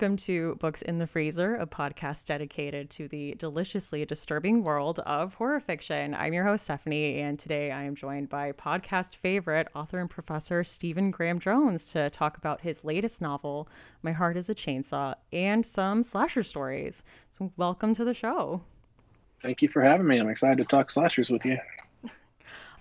Welcome to Books in the Freezer, a podcast dedicated to the deliciously disturbing world of horror fiction. I'm your host, Stephanie, and today I am joined by podcast favorite, author and professor Stephen Graham Jones to talk about his latest novel, My Heart is a Chainsaw, and some slasher stories. So, welcome to the show. Thank you for having me. I'm excited to talk slashers with you.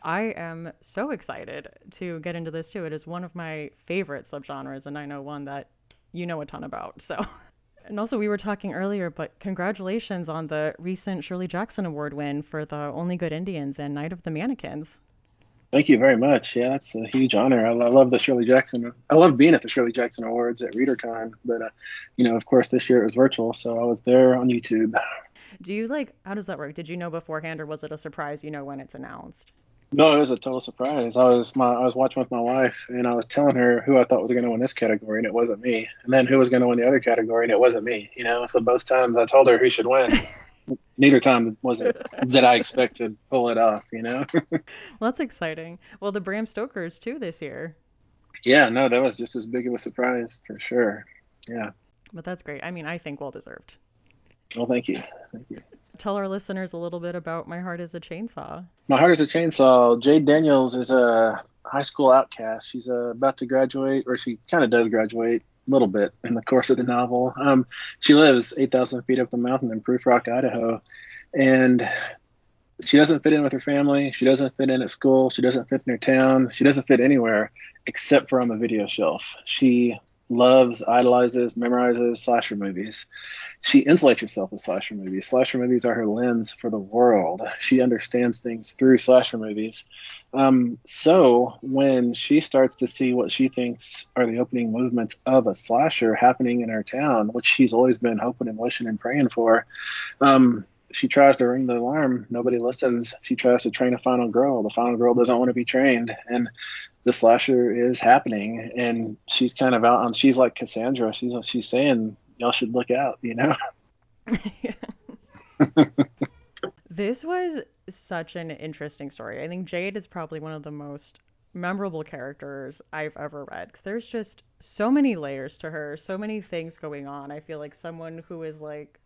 I am so excited to get into this too. It is one of my favorite subgenres, and I know one that you know a ton about. So, and also we were talking earlier, but congratulations on the recent Shirley Jackson Award win for the Only Good Indians and Night of the Mannequins. Thank you very much. Yeah, that's a huge honor. I, love the Shirley Jackson. I love being at the Shirley Jackson Awards at ReaderCon, but uh, you know, of course, this year it was virtual, so I was there on YouTube. Do you like? How does that work? Did you know beforehand, or was it a surprise? You know when it's announced? No, it was a total surprise. I was my I was watching with my wife, and I was telling her who I thought was going to win this category, and it wasn't me. And then who was going to win the other category, and it wasn't me. You know, so both times I told her who should win. Neither time was it that I expect to pull it off. You know. well, that's exciting. Well, the Bram Stokers too this year. Yeah, no, that was just as big of a surprise for sure. Yeah. But that's great. I mean, I think well deserved. Well, thank you. Thank you tell our listeners a little bit about My Heart is a Chainsaw. My Heart is a Chainsaw. Jade Daniels is a high school outcast. She's uh, about to graduate, or she kind of does graduate a little bit in the course of the novel. Um, she lives 8,000 feet up the mountain in Proof Rock, Idaho. And she doesn't fit in with her family. She doesn't fit in at school. She doesn't fit in her town. She doesn't fit anywhere except for on the video shelf. She loves, idolizes, memorizes slasher movies. She insulates herself with slasher movies. Slasher movies are her lens for the world. She understands things through slasher movies. Um, so when she starts to see what she thinks are the opening movements of a slasher happening in her town, which she's always been hoping and wishing and praying for, um, she tries to ring the alarm. Nobody listens. She tries to train a final girl. The final girl doesn't want to be trained. And the slasher is happening and she's kind of out on she's like cassandra she's she's saying y'all should look out you know this was such an interesting story i think jade is probably one of the most memorable characters i've ever read there's just so many layers to her so many things going on i feel like someone who is like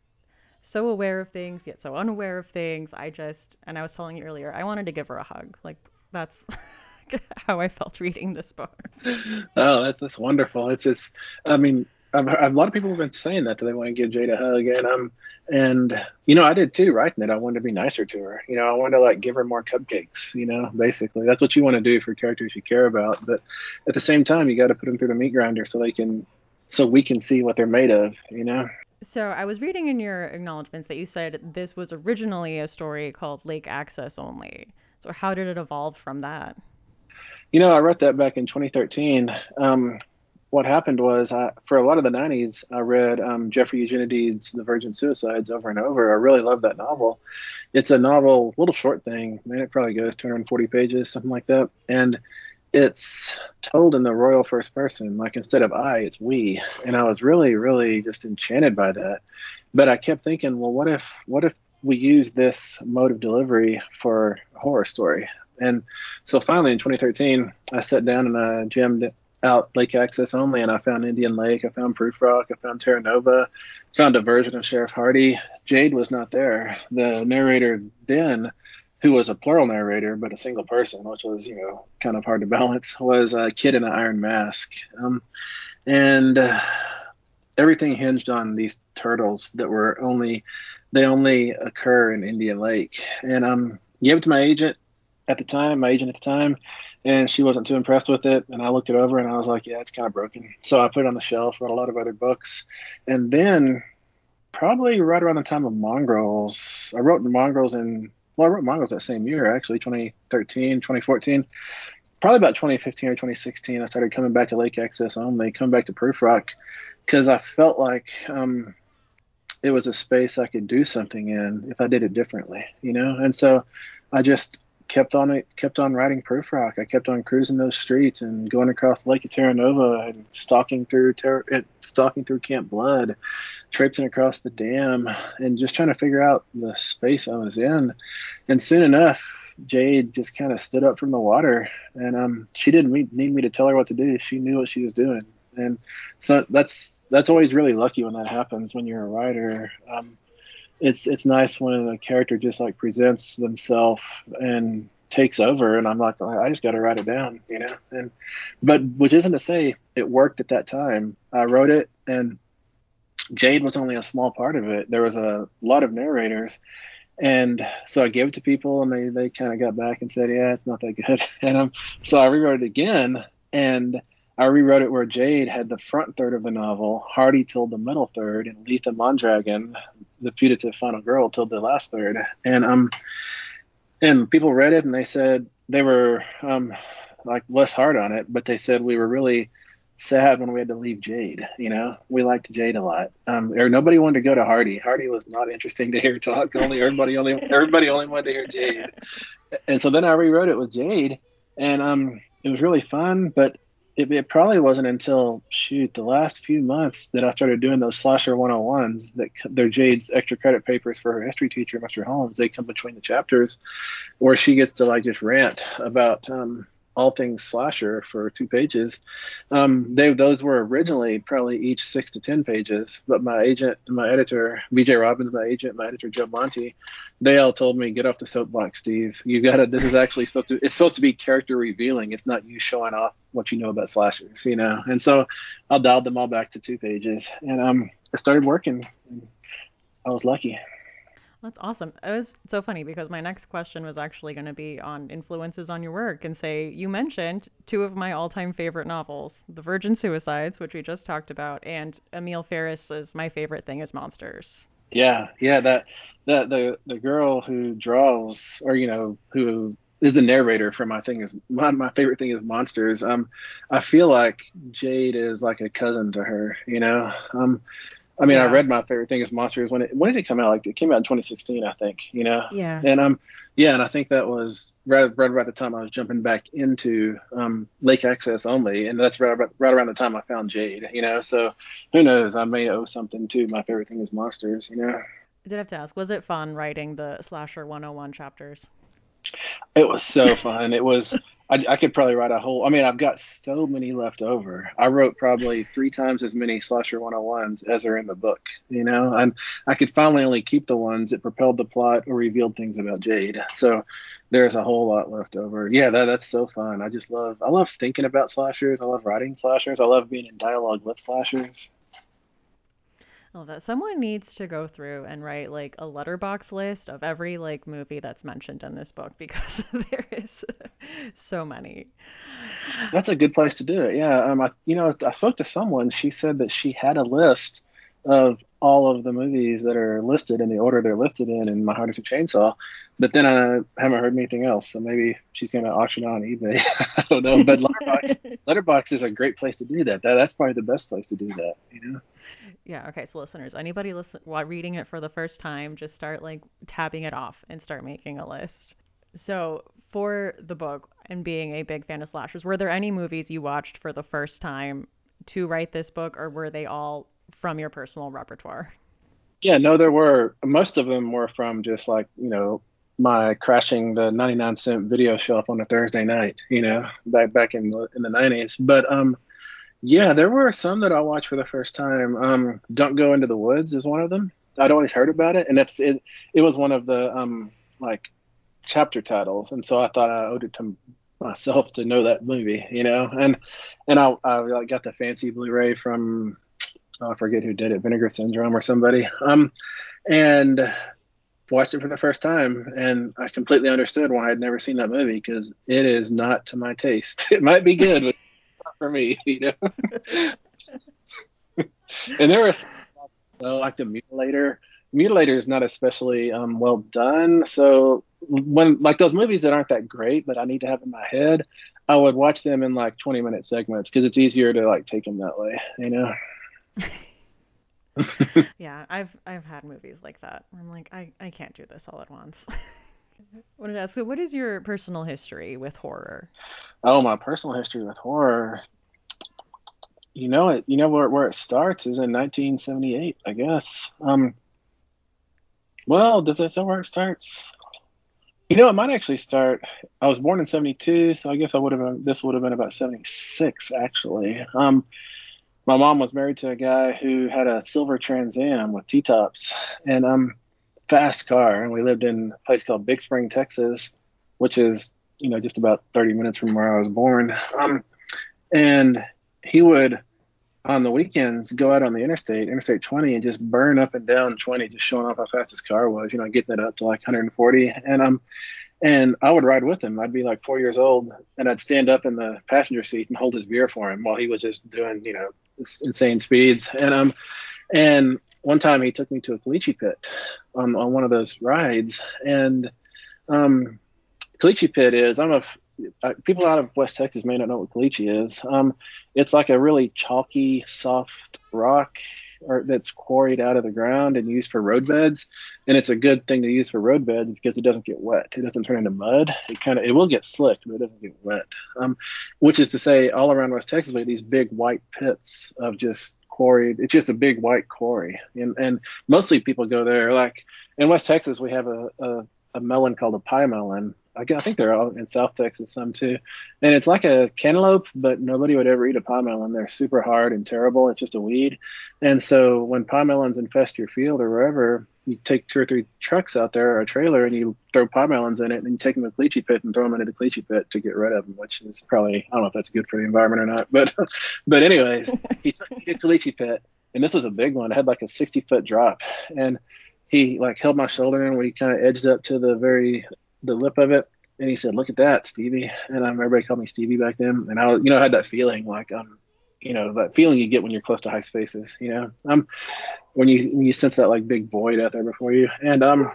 so aware of things yet so unaware of things i just and i was telling you earlier i wanted to give her a hug like that's how I felt reading this book. Oh, that's that's wonderful. It's just, I mean, I've, I've, a lot of people have been saying that, that they want to give Jade a hug, and um, and you know, I did too. Writing it, I wanted to be nicer to her. You know, I wanted to like give her more cupcakes. You know, basically, that's what you want to do for characters you care about. But at the same time, you got to put them through the meat grinder so they can, so we can see what they're made of. You know. So I was reading in your acknowledgments that you said this was originally a story called Lake Access Only. So how did it evolve from that? You know, I wrote that back in 2013. Um, what happened was, I, for a lot of the 90s, I read um, Jeffrey Eugenides' The Virgin Suicides over and over. I really love that novel. It's a novel, little short thing. Man, it probably goes 240 pages, something like that. And it's told in the royal first person. Like instead of I, it's we. And I was really, really just enchanted by that. But I kept thinking, well, what if, what if we use this mode of delivery for a horror story? And so finally in 2013, I sat down and I jammed out Lake Access only, and I found Indian Lake, I found Proof Rock, I found Terra Nova, found a version of Sheriff Hardy. Jade was not there. The narrator then, who was a plural narrator but a single person, which was you know kind of hard to balance, was a kid in an iron mask, um, and uh, everything hinged on these turtles that were only they only occur in Indian Lake, and um, gave it to my agent at the time, my agent at the time, and she wasn't too impressed with it. And I looked it over and I was like, yeah, it's kind of broken. So I put it on the shelf, wrote a lot of other books. And then probably right around the time of Mongrels, I wrote Mongrels in, well, I wrote Mongrels that same year, actually, 2013, 2014. Probably about 2015 or 2016, I started coming back to Lake Access only, coming back to Proof Rock, because I felt like um, it was a space I could do something in if I did it differently, you know? And so I just kept on it, kept on riding Proof Rock. I kept on cruising those streets and going across Lake of Terra Nova and stalking through Ter- stalking through Camp Blood, traipsing across the dam, and just trying to figure out the space I was in. And soon enough, Jade just kind of stood up from the water, and um, she didn't need me to tell her what to do. She knew what she was doing, And so that's that's always really lucky when that happens when you're a rider. Um, it's it's nice when a character just like presents themselves and takes over and I'm like I just got to write it down, you know. And but which isn't to say it worked at that time. I wrote it and Jade was only a small part of it. There was a lot of narrators. And so I gave it to people and they, they kind of got back and said, yeah, it's not that good. And um, so I rewrote it again and I rewrote it where Jade had the front third of the novel, Hardy told the middle third, and Letha Mondragon, the putative final girl, till the last third. And um, and people read it and they said they were um, like less hard on it, but they said we were really sad when we had to leave Jade. You know, we liked Jade a lot. Um, or nobody wanted to go to Hardy. Hardy was not interesting to hear talk. Only everybody only everybody only wanted to hear Jade. And so then I rewrote it with Jade, and um, it was really fun. But it, it, probably wasn't until shoot the last few months that I started doing those slasher 101s that they're Jade's extra credit papers for her history teacher, Mr. Holmes. They come between the chapters where she gets to like just rant about um, all things slasher for two pages. Um, they those were originally probably each six to ten pages, but my agent, my editor, BJ Robbins, my agent, my editor Joe Monti, they all told me get off the soapbox, Steve. You got to. This is actually supposed to. It's supposed to be character revealing. It's not you showing off what you know about slashers, you know. And so I dialed them all back to two pages, and um, it started working. I was lucky. That's awesome. It was so funny because my next question was actually going to be on influences on your work and say you mentioned two of my all-time favorite novels, The Virgin Suicides, which we just talked about, and Emil Ferris's My Favorite Thing is Monsters. Yeah, yeah, that that the the girl who draws or you know who is the narrator for my thing is my, my favorite thing is monsters. Um, I feel like Jade is like a cousin to her, you know. Um, I mean, yeah. I read my favorite thing is Monsters when it when did it come out? Like it came out in 2016, I think. You know. Yeah. And um, yeah, and I think that was right, right about the time I was jumping back into um, Lake Access only, and that's right about, right around the time I found Jade. You know, so who knows? I may owe something to my favorite thing is Monsters. You know. I did have to ask, was it fun writing the slasher 101 chapters? It was so fun. It was I, I, could probably write a whole. I mean, I've got so many left over. I wrote probably three times as many slasher 101s as are in the book. You know, and I could finally only keep the ones that propelled the plot or revealed things about Jade. So there's a whole lot left over. Yeah, that, that's so fun. I just love. I love thinking about slashers. I love writing slashers. I love being in dialogue with slashers. Oh, that someone needs to go through and write like a Letterboxd list of every like movie that's mentioned in this book because there is so many. That's a good place to do it. Yeah. Um, I, you know, I spoke to someone. She said that she had a list of all of the movies that are listed in the order they're listed in in My Heart is a Chainsaw, but then I haven't heard anything else. So maybe she's going to auction on eBay. I don't know. But Letterboxd, Letterboxd is a great place to do that. that. That's probably the best place to do that. You know. Yeah. Okay. So listeners, anybody listen while reading it for the first time, just start like tabbing it off and start making a list. So for the book and being a big fan of slashers, were there any movies you watched for the first time to write this book, or were they all from your personal repertoire? Yeah, no, there were. Most of them were from just like you know my crashing the 99 cent video shelf on a Thursday night, you know, back back in the, in the 90s. But um, yeah, there were some that I watched for the first time. Um, Don't Go Into the Woods is one of them. I'd always heard about it, and that's it. It was one of the um like chapter titles, and so I thought I owed it to myself to know that movie, you know. And and I I got the fancy Blu-ray from oh, I forget who did it, Vinegar Syndrome or somebody. Um, and watched it for the first time, and I completely understood why I'd never seen that movie because it is not to my taste. It might be good, but for me, you know. and there was like the mutilator. Mutilator is not especially um, well done. So when like those movies that aren't that great, but I need to have in my head, I would watch them in like 20 minute segments because it's easier to like take them that way, you know. yeah, I've I've had movies like that. I'm like, I, I can't do this all at once. what did I ask? So, what is your personal history with horror? Oh, my personal history with horror. You know it. You know where where it starts is in 1978, I guess. Um. Well, does that say where it starts? You know, it might actually start. I was born in '72, so I guess I would have been. This would have been about '76, actually. Um, my mom was married to a guy who had a silver Trans Am with T tops and um fast car, and we lived in a place called Big Spring, Texas, which is you know just about 30 minutes from where I was born. Um, and he would on the weekends go out on the interstate, Interstate 20, and just burn up and down 20, just showing off how fast his car was. You know, getting it up to like 140, and um, and I would ride with him. I'd be like four years old, and I'd stand up in the passenger seat and hold his beer for him while he was just doing you know insane speeds. And um, and one time he took me to a caliche pit on on one of those rides, and um, caliche pit is I don't know uh, people out of West Texas may not know what caliche is. Um, it's like a really chalky, soft rock or that's quarried out of the ground and used for road beds. And it's a good thing to use for road beds because it doesn't get wet. It doesn't turn into mud. It kind of it will get slick, but it doesn't get wet. Um, which is to say, all around West Texas, we have these big white pits of just quarried. It's just a big white quarry, and and mostly people go there. Like in West Texas, we have a, a, a melon called a pie melon, I think they're all in South Texas some too, and it's like a cantaloupe, but nobody would ever eat a pie melon. They're super hard and terrible. It's just a weed, and so when pie melons infest your field or wherever, you take two or three trucks out there or a trailer and you throw pie melons in it, and you take them to the caliche pit and throw them into the caliche pit to get rid of them, which is probably I don't know if that's good for the environment or not, but but anyways, he took me to caliche pit, and this was a big one. It had like a 60 foot drop, and he like held my shoulder and we kind of edged up to the very the lip of it, and he said, "Look at that, Stevie." And I remember he called me Stevie back then, and I, you know, had that feeling like um, you know, that feeling you get when you're close to high spaces. You know, um, when you when you sense that like big void out there before you, and um.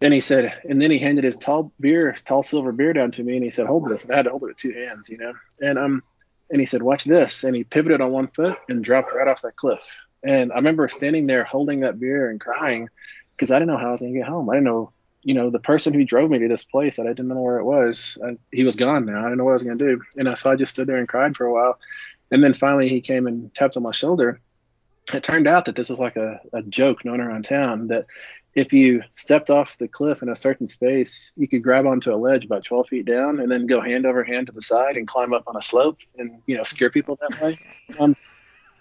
And he said, and then he handed his tall beer, his tall silver beer down to me, and he said, "Hold this." And I had to hold it with two hands, you know. And um, and he said, "Watch this." And he pivoted on one foot and dropped right off that cliff. And I remember standing there holding that beer and crying because I didn't know how I was going to get home. I didn't know you know, the person who drove me to this place that I didn't know where it was, I, he was gone now. I didn't know what I was going to do. And I, so I just stood there and cried for a while. And then finally he came and tapped on my shoulder. It turned out that this was like a, a joke known around town that if you stepped off the cliff in a certain space, you could grab onto a ledge about 12 feet down and then go hand over hand to the side and climb up on a slope and, you know, scare people that way. Um,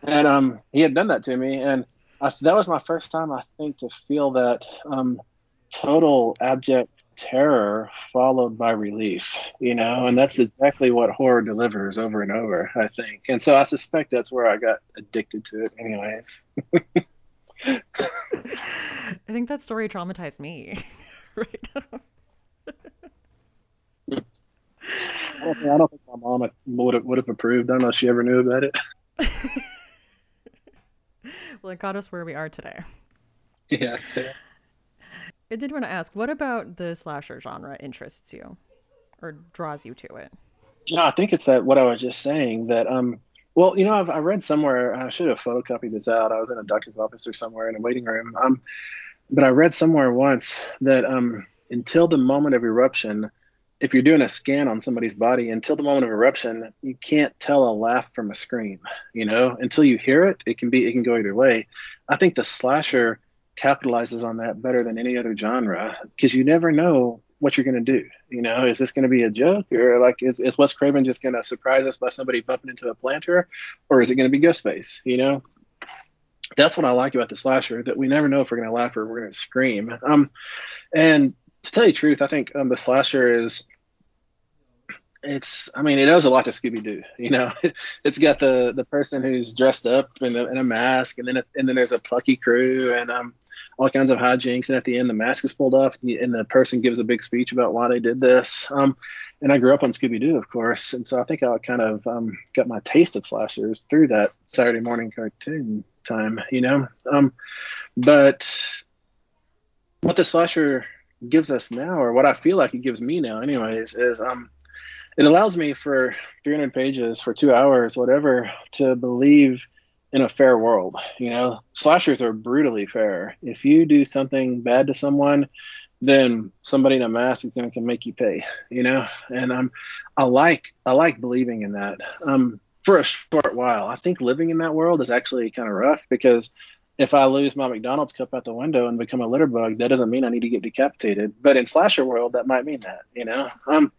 and um, he had done that to me. And I, that was my first time, I think, to feel that um, – total abject terror followed by relief, you know, and that's exactly what horror delivers over and over, I think. And so I suspect that's where I got addicted to it, anyways. I think that story traumatized me right now. I don't, think, I don't think my mom would have, would have approved. I don't know if she ever knew about it. well, it got us where we are today. Yeah. I did want to ask, what about the slasher genre interests you or draws you to it? No, I think it's that what I was just saying that um well, you know, I've I read somewhere I should have photocopied this out. I was in a doctor's office or somewhere in a waiting room. Um but I read somewhere once that um until the moment of eruption, if you're doing a scan on somebody's body, until the moment of eruption, you can't tell a laugh from a scream. You know, until you hear it, it can be it can go either way. I think the slasher capitalizes on that better than any other genre because you never know what you're going to do. You know, is this going to be a joke or like is, is Wes Craven just going to surprise us by somebody bumping into a planter or is it going to be Ghostface? You know, that's what I like about the slasher that we never know if we're going to laugh or we're going to scream. Um, and to tell you the truth, I think um, the slasher is it's I mean it owes a lot to Scooby Doo. You know, it's got the the person who's dressed up in a, in a mask, and then and then there's a plucky crew and um all kinds of hijinks. And at the end, the mask is pulled off, and the person gives a big speech about why they did this. Um, and I grew up on Scooby Doo, of course, and so I think I kind of um, got my taste of slashers through that Saturday morning cartoon time. You know, um, but what the slasher gives us now, or what I feel like it gives me now, anyways, is um it allows me for 300 pages for two hours whatever to believe in a fair world you know slashers are brutally fair if you do something bad to someone then somebody in a mask is going to make you pay you know and um, i like i like believing in that um, for a short while i think living in that world is actually kind of rough because if I lose my McDonald's cup out the window and become a litter bug, that doesn't mean I need to get decapitated. But in slasher world, that might mean that, you know. Um,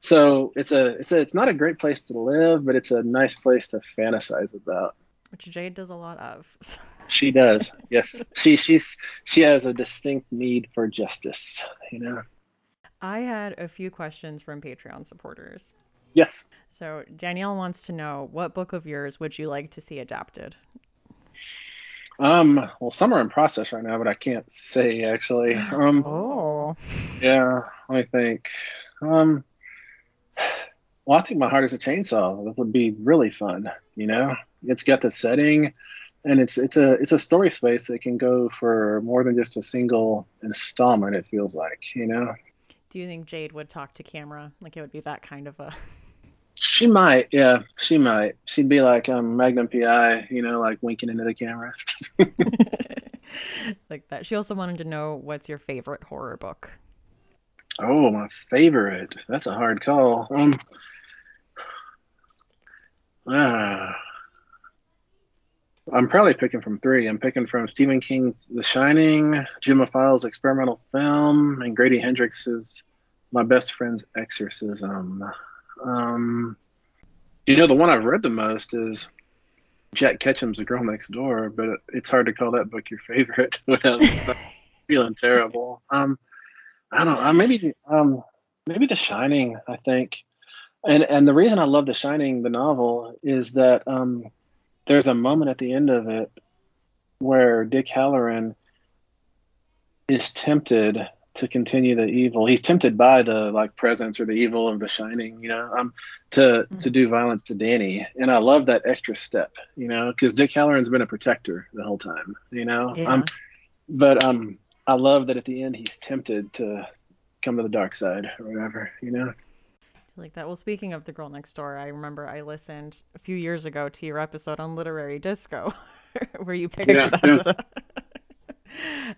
so it's a it's a it's not a great place to live, but it's a nice place to fantasize about. Which Jade does a lot of. she does. Yes, she she's she has a distinct need for justice. You know. I had a few questions from Patreon supporters. Yes. So Danielle wants to know what book of yours would you like to see adapted? Um, well, some are in process right now, but I can't say actually. Um, oh. Yeah, let me think. Um, well, I think my heart is a chainsaw. That would be really fun. You know, it's got the setting, and it's it's a it's a story space that can go for more than just a single installment. It feels like, you know. Do you think Jade would talk to camera? Like it would be that kind of a. She might, yeah, she might. She'd be like um, Magnum PI, you know, like winking into the camera. like that. She also wanted to know what's your favorite horror book. Oh, my favorite. That's a hard call. Um, ah, I'm probably picking from three. I'm picking from Stephen King's The Shining, Gemma Files' experimental film, and Grady Hendrix's My Best Friend's Exorcism. Um, you know, the one I've read the most is Jack Ketchum's The Girl Next Door, but it's hard to call that book your favorite without feeling terrible. Um, I don't know. Maybe um, maybe The Shining. I think, and and the reason I love The Shining, the novel, is that um, there's a moment at the end of it where Dick Hallorann is tempted to continue the evil. He's tempted by the like presence or the evil of the shining, you know, um, to mm-hmm. to do violence to Danny. And I love that extra step, you know, because Dick Hallorann's been a protector the whole time, you know. Yeah. Um, but um, I love that at the end he's tempted to come to the dark side or whatever, you know like that. Well, speaking of the girl next door, I remember I listened a few years ago to your episode on literary disco, where you picked yeah, it as, a,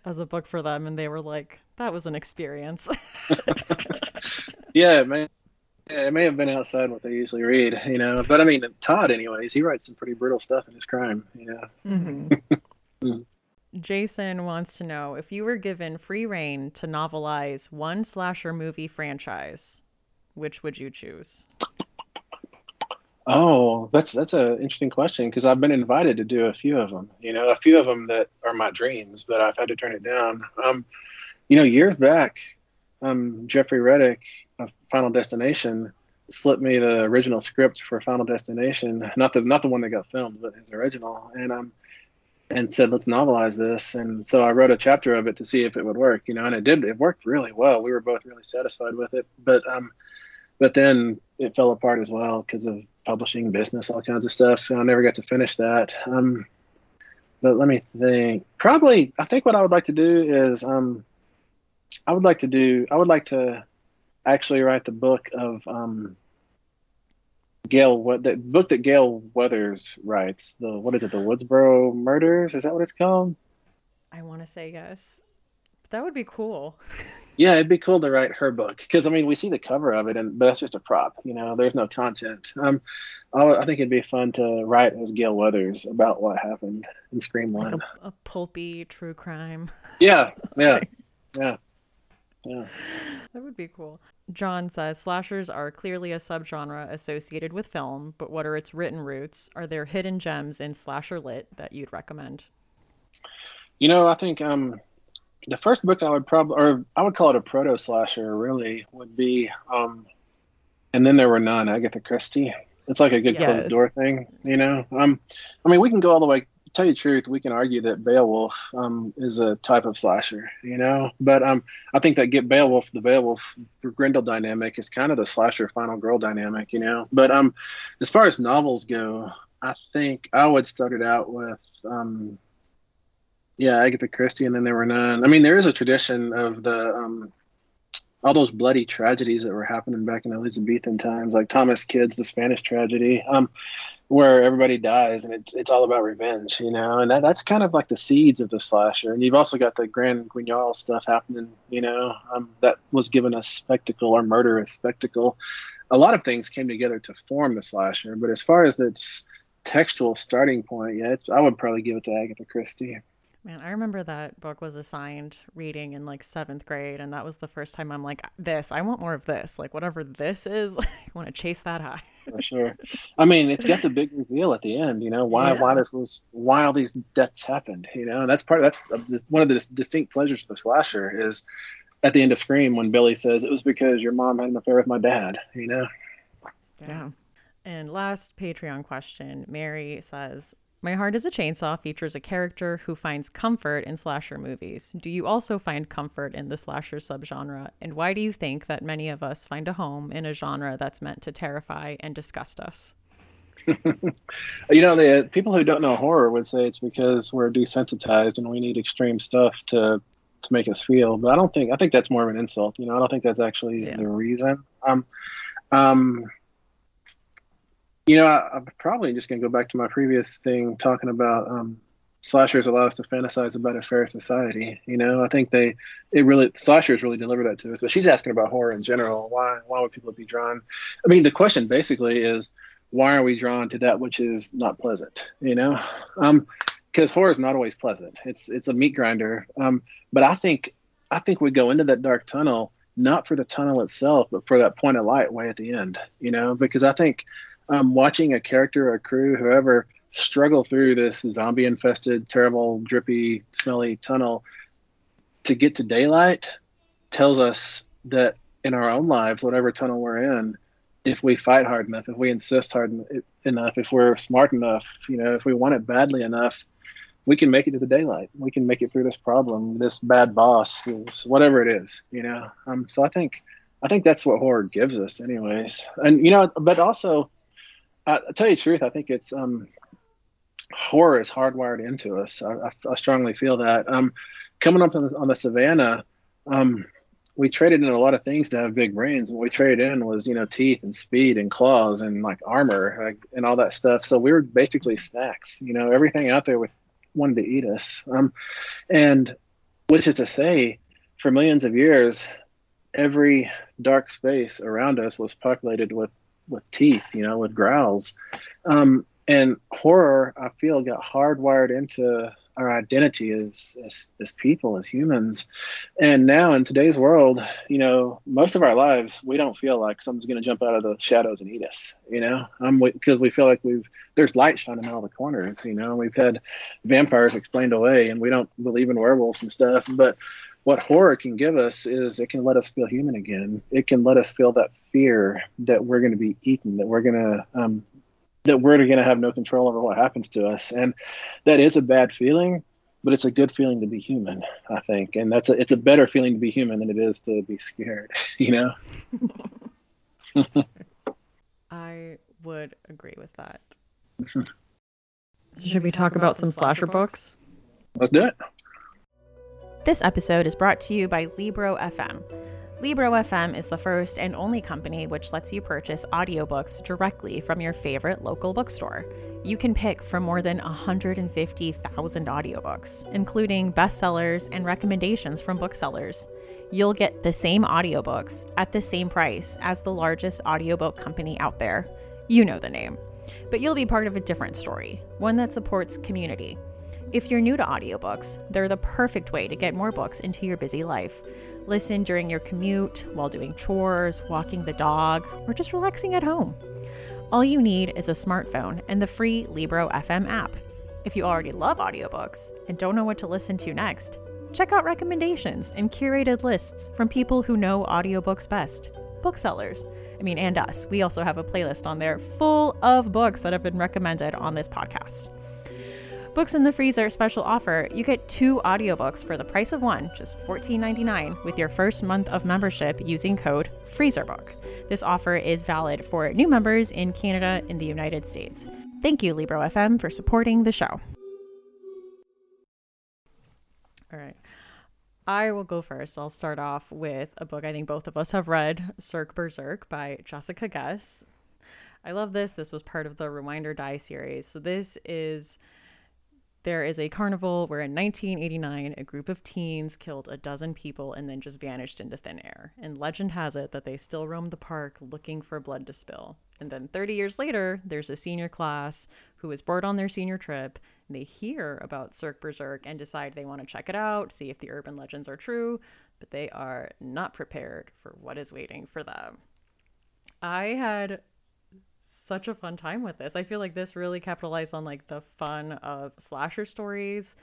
as a book for them, and they were like, "That was an experience." yeah, man. may, it may have been outside what they usually read, you know. But I mean, Tod, anyways, he writes some pretty brutal stuff in his crime, you know. Mm-hmm. Jason wants to know if you were given free rein to novelize one slasher movie franchise, which would you choose? Oh, that's that's an interesting question because I've been invited to do a few of them. You know, a few of them that are my dreams, but I've had to turn it down. Um, you know, years back, um, Jeffrey Reddick of Final Destination slipped me the original script for Final Destination, not the not the one that got filmed, but his original, and um, and said let's novelize this. And so I wrote a chapter of it to see if it would work. You know, and it did. It worked really well. We were both really satisfied with it, but um but then it fell apart as well because of publishing business, all kinds of stuff. And I never got to finish that. Um, but let me think. Probably, I think what I would like to do is, um, I would like to do, I would like to actually write the book of um, Gale, what the book that Gale Weathers writes. The what is it? The Woodsboro Murders? Is that what it's called? I want to say yes. That would be cool. yeah, it'd be cool to write her book because I mean we see the cover of it, and but that's just a prop. You know, there's no content. Um, I think it'd be fun to write as Gale Weathers about what happened in Scream One. Like a, a, pulpy true crime. Yeah, yeah, yeah, yeah. That would be cool. John says slashers are clearly a subgenre associated with film, but what are its written roots? Are there hidden gems in slasher lit that you'd recommend? You know, I think um, the first book I would probably, or I would call it a proto slasher, really, would be, um, and then there were none. Agatha Christie. It's like a good yes. closed door thing, you know. Um, I mean, we can go all the way. Tell you the truth, we can argue that Beowulf um, is a type of slasher, you know. But um, I think that get Beowulf, the Beowulf for Grendel dynamic is kind of the slasher final girl dynamic, you know. But um, as far as novels go, I think I would start it out with um, yeah, Agatha Christie, and then there were none. I mean, there is a tradition of the um, all those bloody tragedies that were happening back in Elizabethan times, like Thomas Kyd's The Spanish Tragedy, um, where everybody dies and it's it's all about revenge, you know, and that, that's kind of like the seeds of the slasher. And you've also got the Grand Guignol stuff happening, you know, um, that was given a spectacle or murderous spectacle. A lot of things came together to form the slasher, but as far as its textual starting point, yeah, I would probably give it to Agatha Christie. Man, I remember that book was assigned reading in like seventh grade, and that was the first time I'm like, this, I want more of this. Like, whatever this is, I want to chase that high. For sure. I mean, it's got the big reveal at the end, you know, why, Yeah. why this was, why all these deaths happened, you know, and that's part of, that's uh, one of the distinct pleasures of the slasher is at the end of Scream when Billy says, it was because your mom had an affair with my dad, you know? Yeah. And last Patreon question Mary says, My Heart is a Chainsaw features a character who finds comfort in slasher movies. Do you also find comfort in the slasher subgenre? And why do you think that many of us find a home in a genre that's meant to terrify and disgust us? You know, the people who don't know horror would say it's because we're desensitized and we need extreme stuff to to make us feel. But I don't think I think that's more of an insult. You know, I don't think that's actually Yeah. the reason. Um, um, you know, I, I'm probably just gonna go back to my previous thing talking about um, slashers allow us to fantasize about a fair society. You know, I think they it really slashers really deliver that to us. But she's asking about horror in general. Why why would people be drawn? I mean, the question basically is why are we drawn to that which is not pleasant you know um because horror is not always pleasant it's it's a meat grinder um but i think i think we go into that dark tunnel not for the tunnel itself but for that point of light way at the end you know because i think um watching a character or a crew whoever struggle through this zombie infested terrible drippy smelly tunnel to get to daylight tells us that in our own lives whatever tunnel we're in if we fight hard enough, if we insist hard en- enough, if we're smart enough, you know, if we want it badly enough, we can make it to the daylight. We can make it through this problem, this bad boss, this, whatever it is, you know. Um, so I think, I think that's what horror gives us, anyways. And you know, but also, I, I tell you the truth, I think it's um, horror is hardwired into us. I, I, strongly feel that. Um, coming up on the, on the savannah, um, we traded in a lot of things to have big brains. What we traded in was, you know, teeth and speed and claws and like armor like, and all that stuff. So we were basically snacks. You know, everything out there wanted to eat us. Um, and which is to say, for millions of years, every dark space around us was populated with with teeth. You know, with growls. Um, and horror, I feel, got hardwired into our identity as, as as people, as humans. And now in today's world, you know, most of our lives, we don't feel like someone's going to jump out of the shadows and eat us. You know, um, because we feel like we've there's light shining in all the corners. You know, we've had vampires explained away, and we don't believe in werewolves and stuff. But what horror can give us is it can let us feel human again. It can let us feel that fear that we're going to be eaten, that we're going to um, that we're going to have no control over what happens to us, and that is a bad feeling but it's a good feeling to be human, I think, and that's a, it's a better feeling to be human than it is to be scared, you know. I would agree with that. Should we talk about some slasher books? Let's do it. This episode is brought to you by Libro FM. Libro FM is the first and only company which lets you purchase audiobooks directly from your favorite local bookstore. You can pick from more than 150,000 audiobooks, including bestsellers and recommendations from booksellers. You'll get the same audiobooks at the same price as the largest audiobook company out there. You know the name. But you'll be part of a different story, one that supports community. If you're new to audiobooks, they're the perfect way to get more books into your busy life. Listen during your commute, while doing chores, walking the dog, or just relaxing at home. All you need is a smartphone and the free Libro FM app. If you already love audiobooks and don't know what to listen to next, check out recommendations and curated lists from people who know audiobooks best. Booksellers. I mean, and us. We also have a playlist on there full of books that have been recommended on this podcast. Books in the Freezer special offer. You get two audiobooks for the price of one, just $14.99, with your first month of membership using code FreezerBook. This offer is valid for new members in Canada and the United States. Thank you, Libro FM, for supporting the show. All right. I will go first. I'll start off with a book I think both of us have read, Cirque Berserk by Jessica Guess. I love this. This was part of the Rewind or Die series. So this is there is a carnival where in 1989 a group of teens killed a dozen people and then just vanished into thin air. And legend has it that they still roam the park looking for blood to spill. And then 30 years later, there's a senior class who is bored on their senior trip and they hear about Cirque Berserk and decide they want to check it out, see if the urban legends are true, but they are not prepared for what is waiting for them. I had such a fun time with this. I feel like this really capitalized on like the fun of slasher stories.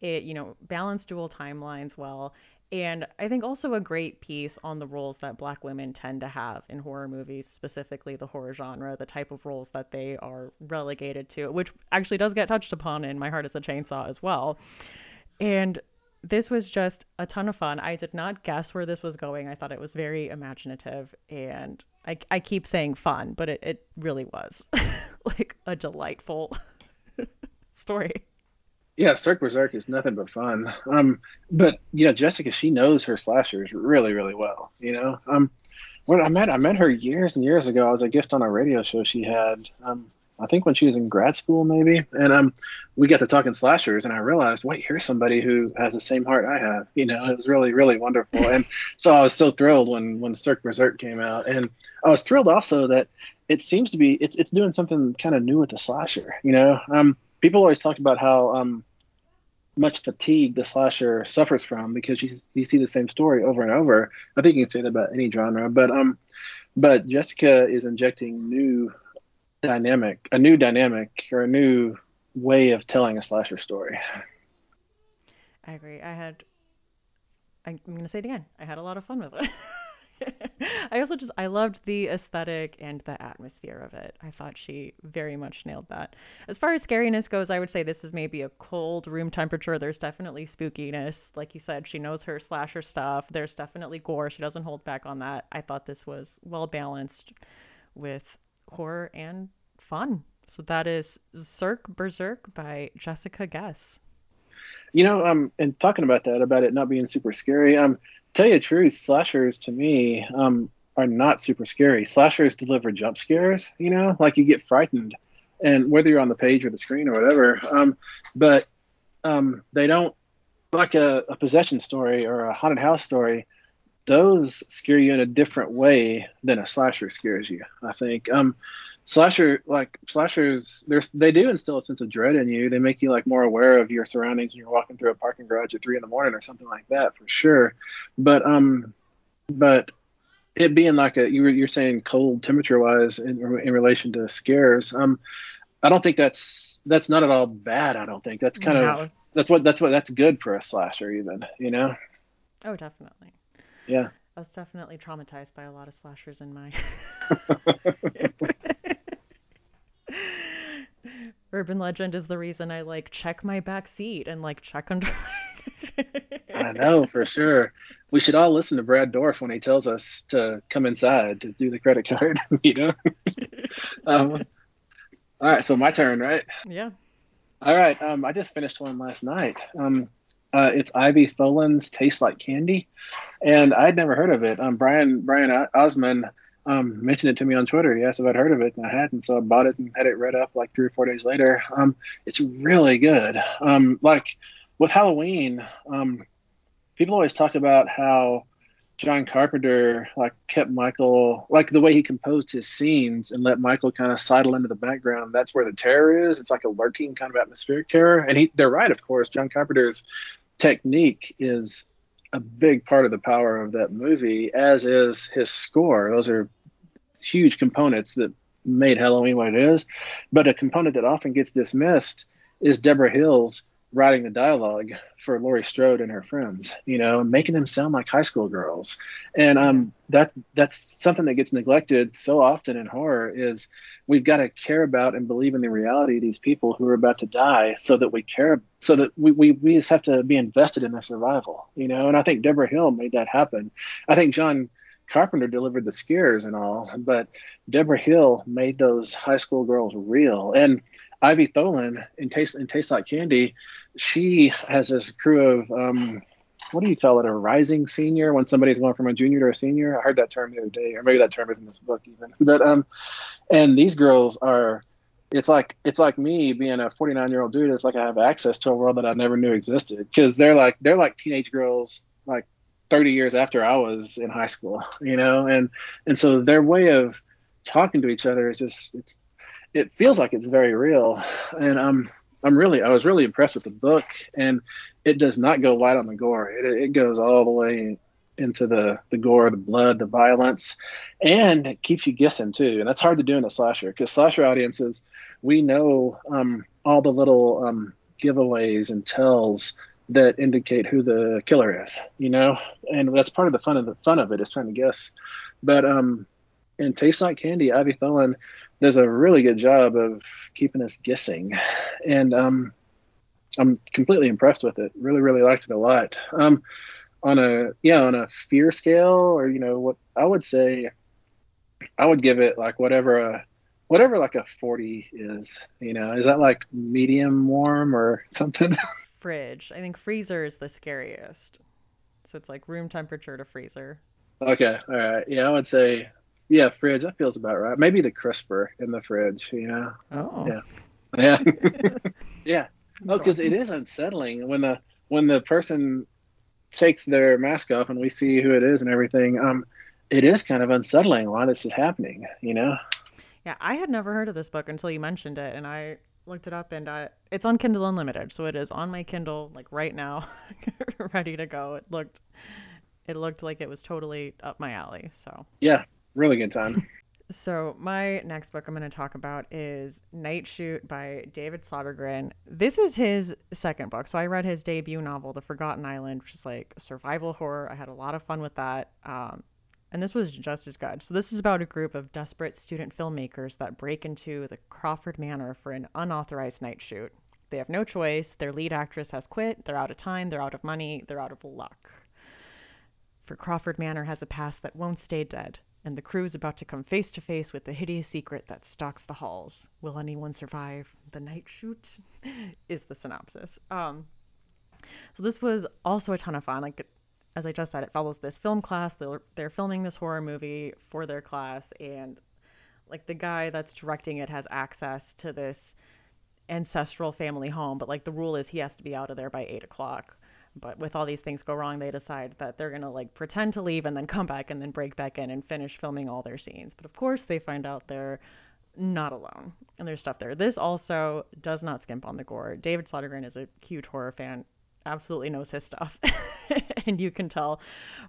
It, you know, balanced dual timelines well. And I think also a great piece on the roles that black women tend to have in horror movies, specifically the horror genre, the type of roles that they are relegated to, which actually does get touched upon in My Heart is a Chainsaw as well. And this was just a ton of fun. I did not guess where this was going. I thought it was very imaginative and I, I keep saying fun, but it, it really was like a delightful story. Yeah, Cirque Berserk is nothing but fun. Um, but you know, Jessica, she knows her slashers really, really well. You know, um, when I met I met her years and years ago. I was a guest on a radio show she had. Um, I think when she was in grad school, maybe. And um, we got to talking slashers, and I realized, wait, here's somebody who has the same heart I have. You know, it was really, really wonderful. And so I was so thrilled when when Cirque Berserk came out, and I was thrilled also that it seems to be it's it's doing something kind of new with the slasher. You know, um, people always talk about how um, much fatigue the slasher suffers from because you, you see the same story over and over. I think you can say that about any genre, but um, but Jessica is injecting new dynamic, a new dynamic or a new way of telling a slasher story. I agree. I had, I'm to say it again. I had a lot of fun with it. I also just I loved the aesthetic and the atmosphere of it. I thought she very much nailed that. As far as scariness goes, I would say this is maybe a cold room temperature. There's definitely spookiness. Like you said, she knows her slasher stuff. There's definitely gore. She doesn't hold back on that. I thought this was well balanced with horror and fun. So that is Cirque Berserk by Jessica Guess. You know, um, and talking about that, about it not being super scary, um, tell you the truth, slashers to me, um, are not super scary. Slashers deliver jump scares, you know, like you get frightened, and whether you're on the page or the screen or whatever. Um, but um, they don't like a, a possession story or a haunted house story those scare you in a different way than a slasher scares you. I think. Um, slasher like slashers, they do instill a sense of dread in you. They make you like more aware of your surroundings when you're walking through a parking garage at three in the morning or something like that for sure. But um, but it being like a you were you're saying cold temperature wise in, in relation to scares. Um, I don't think that's that's not at all bad. I don't think that's kind no. of that's what that's what that's good for a slasher even. You know. Oh, definitely. Yeah. I was definitely traumatized by a lot of slashers in my urban legend is the reason I like check my back seat and like check under. I know for sure. We should all listen to Brad Dourif when he tells us to come inside to do the credit card. you know. um, all right, so my turn, right? Yeah. All right. Um, I just finished one last night. Um, uh, it's Ivy Tholen's "Taste Like Candy," and I'd never heard of it. Um, Brian Brian Asman um, mentioned it to me on Twitter. He asked if I'd heard of it, and I hadn't, so I bought it and had it read up like three or four days later. Um, it's really good. Um, like with Halloween, um, people always talk about how John Carpenter like kept Michael like the way he composed his scenes and let Michael kind of sidle into the background. That's where the terror is. It's like a lurking kind of atmospheric terror. And he they're right, of course. John Carpenter's technique is a big part of the power of that movie, as is his score. Those are huge components that made Halloween what it is. But a component that often gets dismissed is Debra Hill's writing the dialogue for Laurie Strode and her friends, you know, and making them sound like high school girls. And um, that, that's something that gets neglected so often in horror is we've got to care about and believe in the reality of these people who are about to die so that we care, so that we, we, we just have to be invested in their survival, you know, and I think Debra Hill made that happen. I think John Carpenter delivered the scares and all, but Debra Hill made those high school girls real. And Ivy Tholen in Taste in Taste Like Candy, she has this crew of um, what do you call it? A rising senior when somebody's going from a junior to a senior. I heard that term the other day, or maybe that term is in this book even. But um, and these girls are. It's like it's like me being a 49 year old dude. It's like I have access to a world that I never knew existed because they're like they're like teenage girls like 30 years after I was in high school, you know, and and so their way of talking to each other is just it's it feels like it's very real, and um I'm really I was really impressed with the book, and it does not go light on the gore. It, it goes all the way into the the gore, the blood, the violence, and it keeps you guessing too. And that's hard to do in a slasher because slasher audiences, we know um, all the little um, giveaways and tells that indicate who the killer is, you know, and that's part of the fun of the fun of it is trying to guess. But um, in Tastes Like Candy, Ivy Tholen does a really good job of keeping us guessing, and um, I'm completely impressed with it. Really, really liked it a lot. Um, on a yeah, on a fear scale, or you know what I would say, I would give it like whatever a whatever like a 40 is. You know, is that like medium warm or something? Fridge. I think freezer is the scariest. So it's like room temperature to freezer. Okay, all right. Yeah, I would say yeah, fridge. That feels about right. Maybe the crisper in the fridge. Yeah. Oh. Yeah. Yeah. yeah. Oh, because it is unsettling when the when the person takes their mask off and we see who it is and everything. Um, it is kind of unsettling why this is happening. You know. Yeah, I had never heard of this book until you mentioned it, and I looked it up, and I, it's on Kindle Unlimited, so it is on my Kindle like right now, ready to go. It looked, it looked like it was totally up my alley. So yeah, really good time. So my next book I'm going to talk about is Night Shoot by David Sodergren. This is his second book. So I read his debut novel, The Forgotten Island, which is like survival horror. I had a lot of fun with that. Um, and this was just as good. So this is about a group of desperate student filmmakers that break into the Crawford Manor for an unauthorized night shoot. They have no choice. Their lead actress has quit. They're out of time. They're out of money. They're out of luck. For Crawford Manor has a past that won't stay dead and the crew is about to come face to face with the hideous secret that stalks the halls. Will anyone survive the night shoot? is the synopsis. Um, so this was also a ton of fun. Like as I just said, it follows this film class. They're they're filming this horror movie for their class, and like the guy that's directing it has access to this ancestral family home, but like the rule is he has to be out of there by eight o'clock but with all these things go wrong they decide that they're going to like pretend to leave and then come back and then break back in and finish filming all their scenes. But of course they find out they're not alone and there's stuff there. This also does not skimp on the gore. David sodergren is a huge horror fan absolutely knows his stuff and you can tell.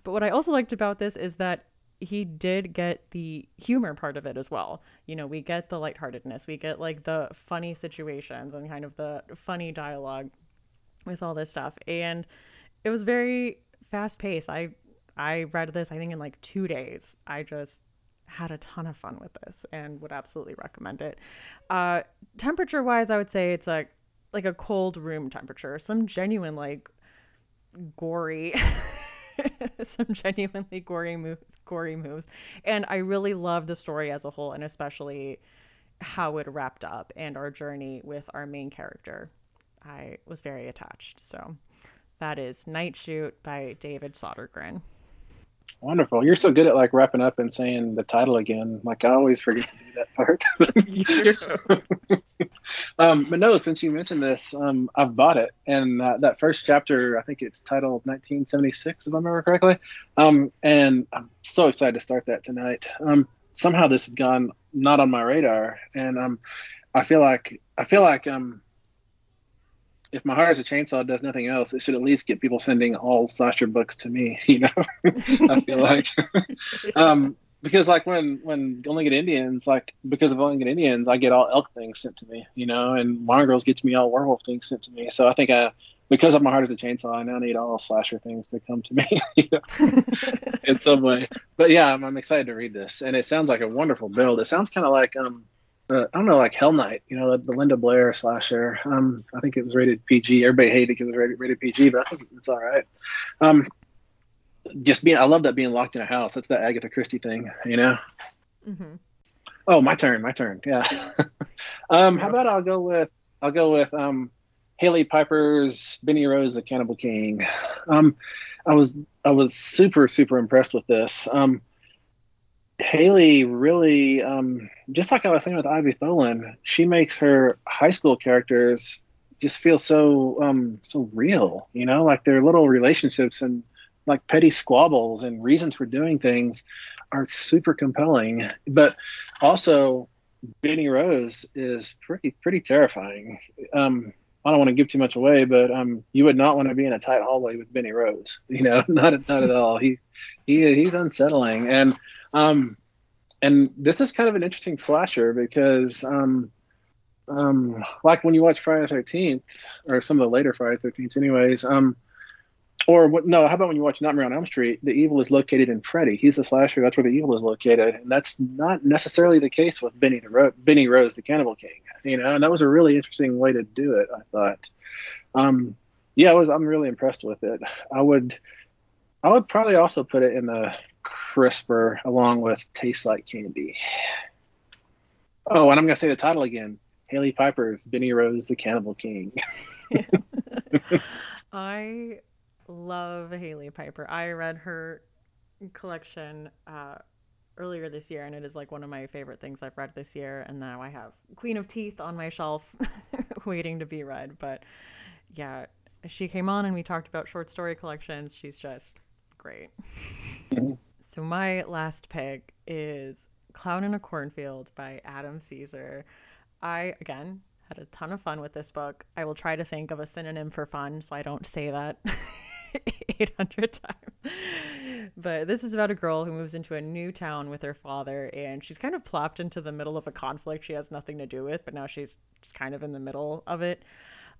But what i also liked about this is that he did get the humor part of it as well. You know, we get the lightheartedness, we get like the funny situations and kind of the funny dialogue with all this stuff. And it was very fast paced. I i read this i think in like two days. I just had a ton of fun with this and would absolutely recommend it. Uh temperature wise i would say it's like like a cold room temperature some genuine like gory some genuinely gory moves gory moves. And i really love the story as a whole and especially how it wrapped up and our journey with our main character I was very attached. So that is Night Shoot by David Sodergren. Wonderful. You're so good at like wrapping up and saying the title again. Like I always forget to do that part. um, but no, since you mentioned this, um, I've bought it, and uh, that first chapter, I think it's titled 1976, if I remember correctly. Um, and I'm so excited to start that tonight. Um, somehow this has gone not on my radar, and um, I feel like I feel like um, if my heart is a chainsaw does nothing else, it should at least get people sending all slasher books to me. You know, I feel like um, because like when when Only Good Indians, like because of Only Good Indians, I get all elk things sent to me. You know, and Mongrels gets me all werewolf things sent to me. So I think I because of my heart is a chainsaw, I now need all slasher things to come to me you know, in some way. But yeah, I'm, I'm excited to read this, and it sounds like a wonderful build. It sounds kind of like um uh, I don't know, like Hell Night, you know, the, Linda Blair slasher. Um, I think it was rated PG. Everybody hated it because it was rated, rated PG, but I think it's all right. Um, just being, I love that being locked in a house. That's that Agatha Christie thing, you know. Mm-hmm. Oh, my turn, my turn. Yeah. um, how about I'll go with I'll go with um, Hailey Piper's Benny Rose, the Cannibal King. Um, I was I was super super impressed with this. Um, Hailey really, um, just like I was saying with Ivy Tholen, she makes her high school characters just feel so um, so real. You know, like their little relationships and like petty squabbles and reasons for doing things are super compelling. But also, Benny Rose is pretty pretty terrifying. Um, I don't want to give too much away, but um, you would not want to be in a tight hallway with Benny Rose. You know, not not at all. He he he's unsettling, and um, and this is kind of an interesting slasher because um, um, like when you watch Friday the Thirteenth or some of the later Friday the Thirteenth, anyways, um, or what? No, how about when you watch Nightmare on Elm Street? The evil is located in Freddy. He's the slasher. That's where the evil is located, and that's not necessarily the case with Benny the Ro- Benny Rose, the Cannibal King. You know, and that was a really interesting way to do it. I thought. Um, yeah, I was. I'm really impressed with it. I would. I would probably also put it in the crisper along with Tastes Like Candy. Oh, and I'm gonna say the title again. Hailey Piper's Benny Rose, the Cannibal King. I love Hailey Piper. I read her collection uh, earlier this year, and it is like one of my favorite things I've read this year. And now I have Queen of Teeth on my shelf, waiting to be read. But yeah, she came on and we talked about short story collections. She's just great. So my last pick is Clown in a Cornfield by Adam Cesare. I again had a ton of fun with this book. I will try to think of a synonym for fun so I don't say that 800 times. But this is about a girl who moves into a new town with her father and she's kind of plopped into the middle of a conflict she has nothing to do with, but now she's just kind of in the middle of it.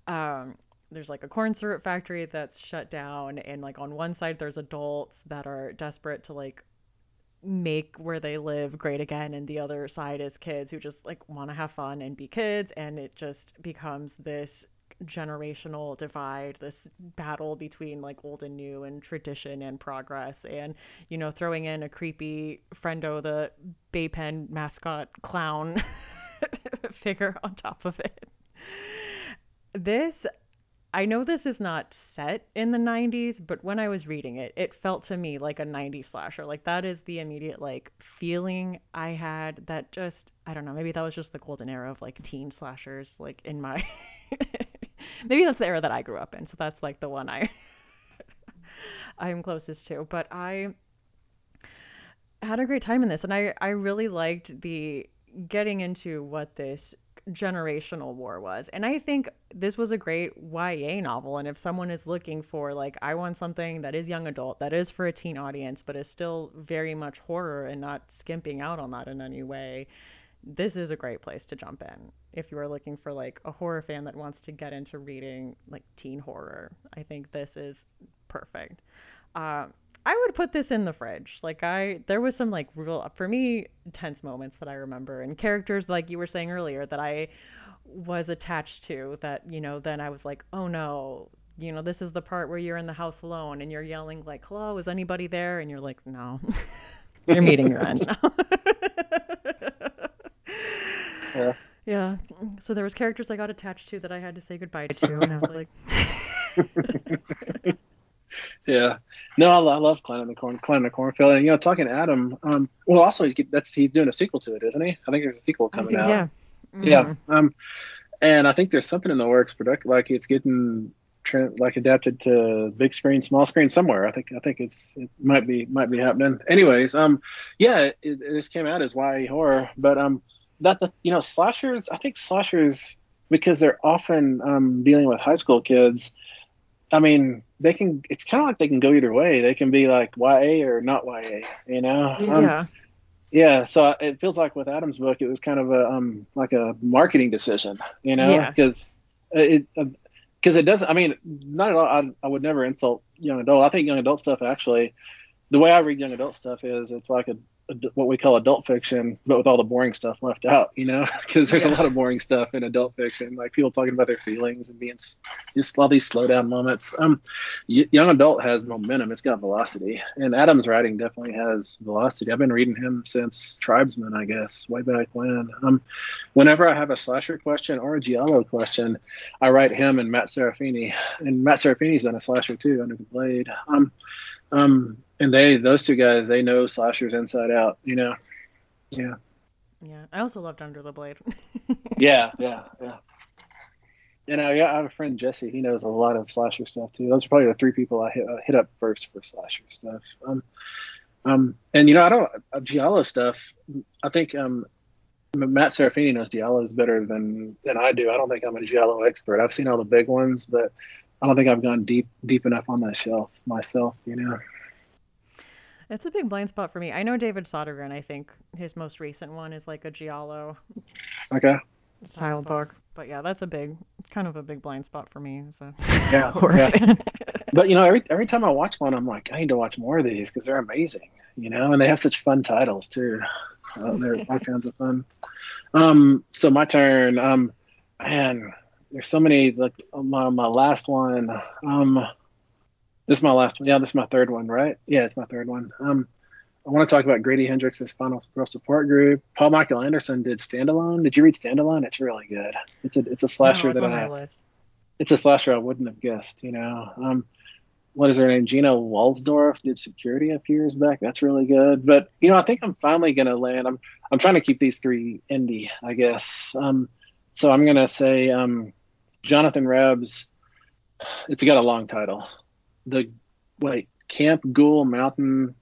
Um, there's like a corn syrup factory that's shut down and like on one side there's adults that are desperate to like make where they live great again and the other side is kids who just like want to have fun and be kids and it just becomes this generational divide this battle between like old and new and tradition and progress and you know throwing in a creepy Frendo the Baypen mascot clown figure on top of it. This I know this is not set in the 90s, but when I was reading it, it felt to me like a 90s slasher. Like that is the immediate like feeling I had that just I don't know, maybe that was just the golden era of like teen slashers like in my maybe that's the era that I grew up in. So that's like the one I I'm closest to, but I had a great time in this and I I really liked the getting into what this generational war was. And I think this was a great YA novel. And if someone is looking for, like, I want something that is young adult, that is for a teen audience, but is still very much horror and not skimping out on that in any way, this is a great place to jump in. If you are looking for, like, a horror fan that wants to get into reading, like, teen horror, I think this is perfect. Um, I would put this in the fridge. Like I there was some like real for me tense moments that I remember and characters like you were saying earlier that I was attached to that, you know, then I was like, "Oh no, you know, this is the part where you're in the house alone and you're yelling like, "Hello, is anybody there?" and you're like, "No." you're meeting your end. Yeah. Yeah. So there was characters I got attached to that I had to say goodbye to and I was like Yeah. No, I, I love Clan in the Corn, Clan in the Cornfield, and you know, talking to Adam. Um, well, also he's that's he's doing a sequel to it, isn't he? I think there's a sequel coming think- out. yeah. Yeah. Um, and I think there's something in the works, product like it's getting like adapted to big screen, small screen somewhere. I think I think it's it might be might be happening. Anyways, um, yeah, it, it this came out as YA horror, but um, that the you know slashers. I think slashers because they're often um dealing with high school kids. I mean, they can. It's kind of like they can go either way. They can be like YA or not YA. You know. Um, Yeah. yeah, so it feels like with Adam's book, it was kind of a um like a marketing decision, you know, Yeah. because it because it doesn't. I mean, not at all. I, I would never insult young adult. I think young adult stuff actually, the way I read young adult stuff is it's like a what we call adult fiction, but with all the boring stuff left out, you know, because there's a lot of boring stuff in adult fiction, like people talking about their feelings and being just all these slow down moments. Um, y- young adult has momentum; it's got velocity, and Adam's writing definitely has velocity. I've been reading him since Tribesmen, I guess, way back when. Um, whenever I have a slasher question or a giallo question, I write him and Matt Serafini, and Matt Serafini's done a slasher too, Under the Blade. Um, um, and they, those two guys, they know slashers inside out. You know. Yeah. Yeah. I also loved Under the Blade. Yeah. Yeah. Yeah. And I, I have a friend Jesse. He knows a lot of slasher stuff too. Those are probably the three people I hit, uh, hit up first for slasher stuff. Um, um, and you know, I don't uh, giallo stuff. I think um, Matt Serafini knows giallos better than than I do. I don't think I'm a giallo expert. I've seen all the big ones, but I don't think I've gone deep deep enough on that shelf myself. You know. It's a big blind spot for me. I know David Sodergren. I think his most recent one is like a giallo Okay. Style book. But yeah, that's a big, kind of a big blind spot for me. So Yeah. Horror yeah. But you know, every every time I watch one, I'm like, I need to watch more of these because they're amazing. You know, and they have such fun titles too. Uh, they're all kinds of fun. Um, so my turn. Um, man, there's so many. Like my my last one. Um, this is my last one. Yeah, this is my third one, right? Yeah, it's my third one. Um, I want to talk about Grady Hendrix's Final Girl Support Group. Paul Michael Anderson did Standalone. Did you read Standalone? It's really good. It's a it's a slasher No, it's that I it's a slasher I wouldn't have guessed. You know, um, what is her name? Gina Wohlsdorf did Security a few years back. That's really good. But you know, I think I'm finally gonna land. I'm I'm trying to keep these three indie, I guess. Um, so I'm gonna say um, Jonathan Raab's. It's got a long title. The wait Camp Ghoul Mountain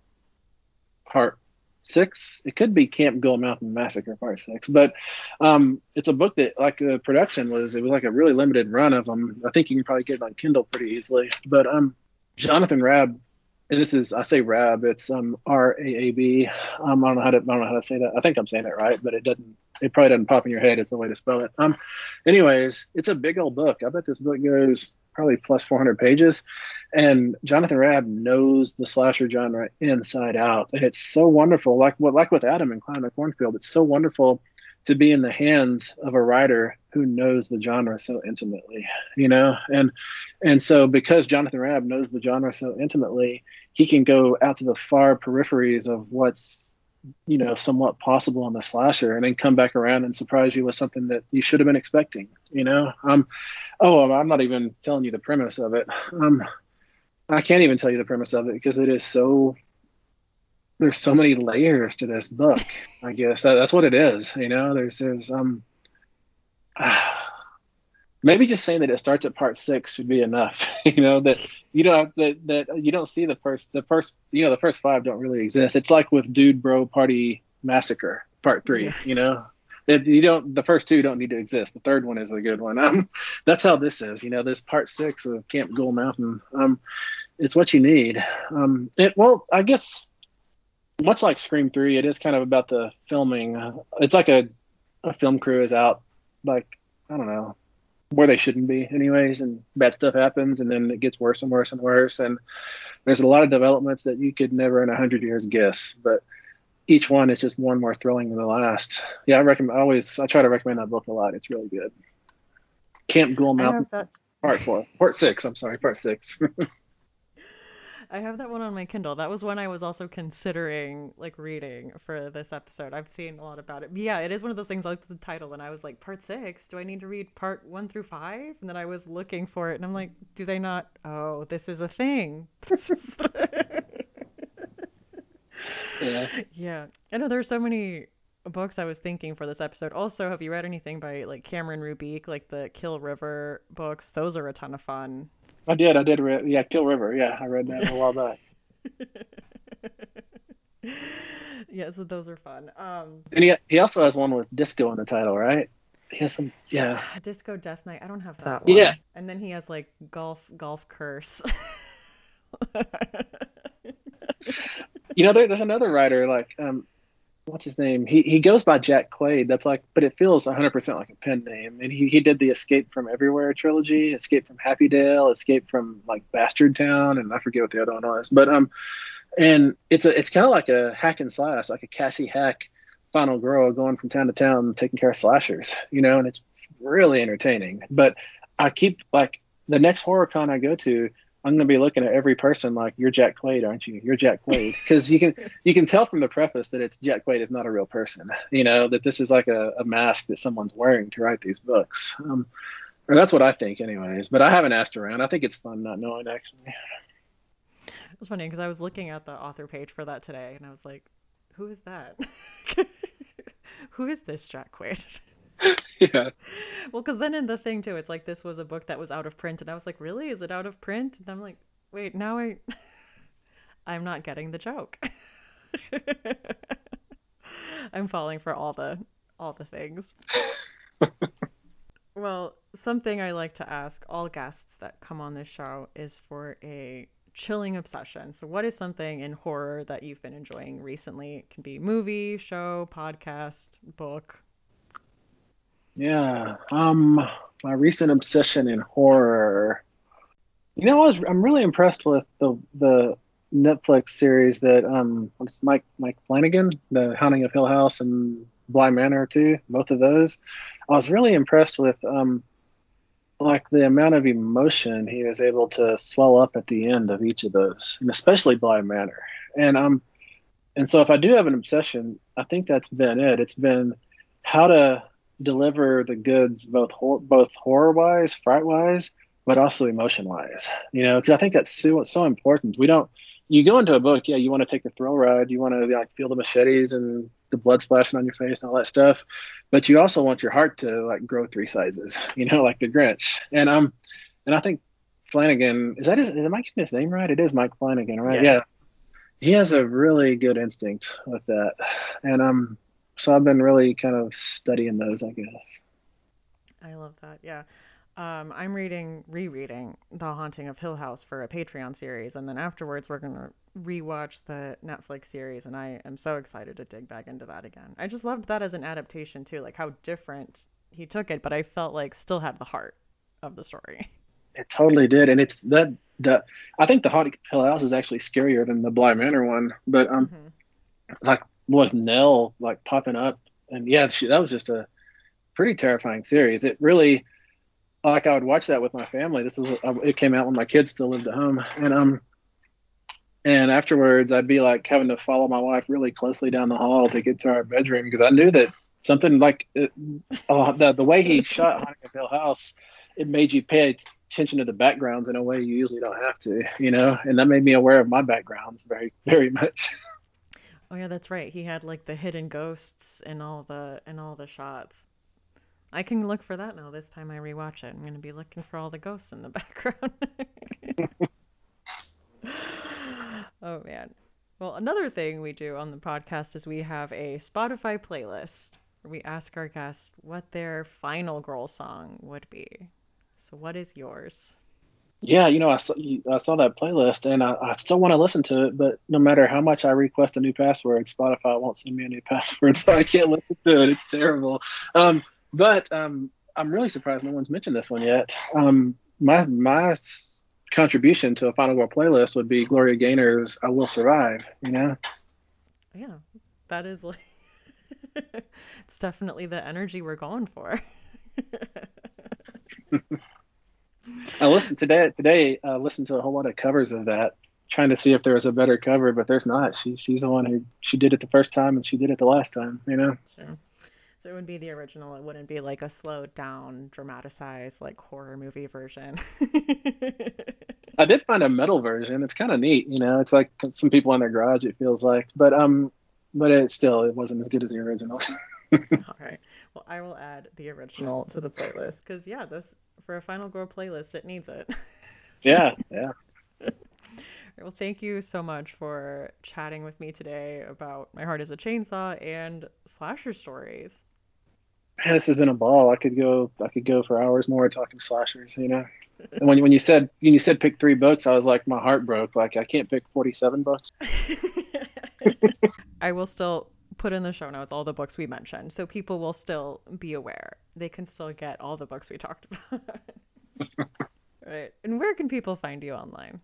Part Six. It could be Camp Ghoul Mountain Massacre Part Six, but um, it's a book that like the production was. It was like a really limited run of them. I think you can probably get it on Kindle pretty easily. But um, Jonathan Raab, and this is I say Raab. It's um R A A B. Um, I don't know how to I don't know how to say that. I think I'm saying it right, but it doesn't. It probably doesn't pop in your head. as the way to spell it. Um, anyways, it's a big old book. I bet this book goes probably plus 400 pages, and Jonathan Raab knows the slasher genre inside out, and it's so wonderful. Like what like with Adam and in the Cornfield, it's so wonderful to be in the hands of a writer who knows the genre so intimately, you know, and and so because Jonathan Raab knows the genre so intimately, he can go out to the far peripheries of what's you know somewhat possible on the slasher and then come back around and surprise you with something that you should have been expecting you know? Um oh i'm not even telling you the premise of it. Um i can't even tell you the premise of it because it is so there's so many layers to this book i guess. That, that's what it is you know? There's there's um maybe just saying that it starts at part six should be enough you know that you don't that that you don't see the first the first you know the first five don't really exist. It's like with dude bro party massacre part three Yeah. you know? That you don't the first two don't need to exist. The third one is a good one. Um that's how this is you know this part six of camp ghoul mountain um it's what you need. Um it well i guess much like scream 3 it is kind of about the filming. It's like a a film crew is out like i don't know where they shouldn't be anyways and bad stuff happens and then it gets worse and worse and worse and there's a lot of developments that you could never in a hundred years guess but each one is just one more thrilling than the last. Yeah i recommend I always i try to recommend that book a lot. It's really good. Camp ghoul mountain part four part six i'm sorry part six I have that one on my Kindle. That was one I was also considering like reading for this episode. I've seen a lot about it. But yeah, it is one of those things. I looked at the title and I was like, part six. Do I need to read part one through five? And then I was looking for it and I'm like, do they not? Oh, this is a thing. This is. yeah yeah, I know there's so many books I was thinking for this episode. Also, have you read anything by like Cameron Roubique, like the Kill River books? Those are a ton of fun. I did i did read yeah kill river yeah i read that a while back yeah, so those are fun. Um, and he, he also has one with disco in the title right he has some yeah Disco Death Night. I don't have that, That one. one. Yeah. And then he has like golf golf curse. You know, there, there's another writer like um, what's his name? He he goes by Jack Quaid. That's like, but it feels 100% like a pen name. And he he did the Escape from Everywhere trilogy, Escape from Happy Dale, Escape from like Bastard Town, and I forget what the other one was. But um, and it's a it's kind of like a hack and slash, like a Cassie Hack Final Girl going from town to town taking care of slashers. You know, and it's really entertaining. But I keep like the next horror con I go to. I'm gonna be looking at every person like you're Jack Quaid, aren't you? You're Jack Quaid, because you can you can tell from the preface that it's Jack Quaid is not a real person. You know that this is like a, a mask that someone's wearing to write these books. Um, or that's what I think, anyways. But I haven't asked around. I think it's fun not knowing actually. it was funny because I was looking at the author page for that today, and I was like, "Who is that? Who is this Jack Quaid?" yeah. well, because then in the thing too, it's like this was a book that was out of print, and I was like, "Really? Is it out of print?" And I'm like, "Wait, now I, I'm not getting the joke." I'm falling for all the all the things. well, something I like to ask all guests that come on this show is for a chilling obsession. So, what is something in horror that you've been enjoying recently? It can be movie, show, podcast, book. Yeah. Um, my recent obsession in horror. You know, I was I'm really impressed with the the Netflix series that um what's Mike Mike Flanagan, The Haunting of Hill House and Bly Manor too, both of those. I was really impressed with um like the amount of emotion he was able to swell up at the end of each of those, and especially Bly Manor. And um and so if I do have an obsession, I think that's been it. It's been how to deliver the goods both hor- both horror wise, fright wise, but also emotion wise. You know, because I think that's so so important. We don't. You go into a book, yeah, you want to take the thrill ride, you want to like feel the machetes and the blood splashing on your face and all that stuff, but you also want your heart to like grow three sizes. You know, like the Grinch. And um, and I think Flanagan is that his? Am I getting his name right? It is Mike Flanagan, right? Yeah. yeah. He has a really good instinct with that, and um, so I've been really kind of studying those, I guess. I love that. Yeah. Um, I'm reading, rereading The Haunting of Hill House for a Patreon series, and then afterwards we're gonna rewatch the Netflix series, and I am so excited to dig back into that again. I just loved that as an adaptation too, like how different he took it, but I felt like still had the heart of the story. It totally did, and it's that the I think the Haunting of Hill House is actually scarier than the Bly Manor one, but um, mm-hmm. like with Nell like popping up, and yeah, she, that was just a pretty terrifying series. It really like I would watch that with my family. This is uh, it came out when my kids still lived at home, and um, and afterwards I'd be like having to follow my wife really closely down the hall to get to our bedroom because I knew that something like it, uh, the the way he shot Haunting of Hill House, it made you pay attention to the backgrounds in a way you usually don't have to, you know, and that made me aware of my backgrounds very very much. Oh yeah, that's right. He had like the hidden ghosts in all the in all the shots. I can look for that now this time I rewatch it. I'm going to be looking for all the ghosts in the background. oh, man. Well, another thing we do on the podcast is we have a Spotify playlist where we ask our guests what their final girl song would be. So, what is yours? Yeah, you know, I saw, I saw that playlist and I, I still want to listen to it, but no matter how much I request a new password, Spotify won't send me a new password, so I can't listen to it. It's terrible. Um, but um, I'm really surprised no one's mentioned this one yet. Um, my my contribution to a Final Girl playlist would be Gloria Gaynor's "I Will Survive." You know. Yeah, that is like it's definitely the energy we're going for. I listened today. Today, I uh, listened to a whole lot of covers of that, trying to see if there was a better cover, but there's not. She she's the one who she did it the first time and she did it the last time. You know. Sure. So it would be the original. It wouldn't be like a slowed down, dramatized like horror movie version. I did find a metal version. It's kind of neat, you know. It's like some people in their garage. It feels like, but um, but it still it wasn't as good as the original. All right. Well, I will add the original to the playlist because yeah, this for a Final Girl playlist, it needs it. yeah, yeah. Well, thank you so much for chatting with me today about My Heart is a Chainsaw and slasher stories man, this has been a ball. I could go, I could go for hours more talking slashers. You know, and when when you said when you said pick three books, I was like, my heart broke. Like I can't pick forty seven books. I will still put in the show notes all the books we mentioned, so people will still be aware. They can still get all the books we talked about. right. And where can people find you online?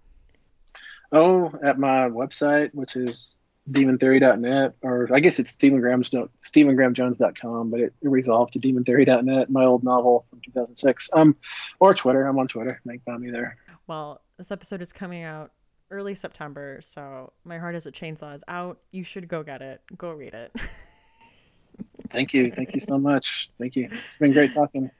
Oh, at my website, which is demontheory.net, or I guess it's stephen stephengrahamjones.com, but it, it resolves to demontheory.net, my old novel from 2006. Um, or Twitter. I'm on Twitter. You can find me there. Well, this episode is coming out early September, so My Heart is a Chainsaw is out. You should go get it. Go read it. Thank you. Thank you so much. Thank you. It's been great talking.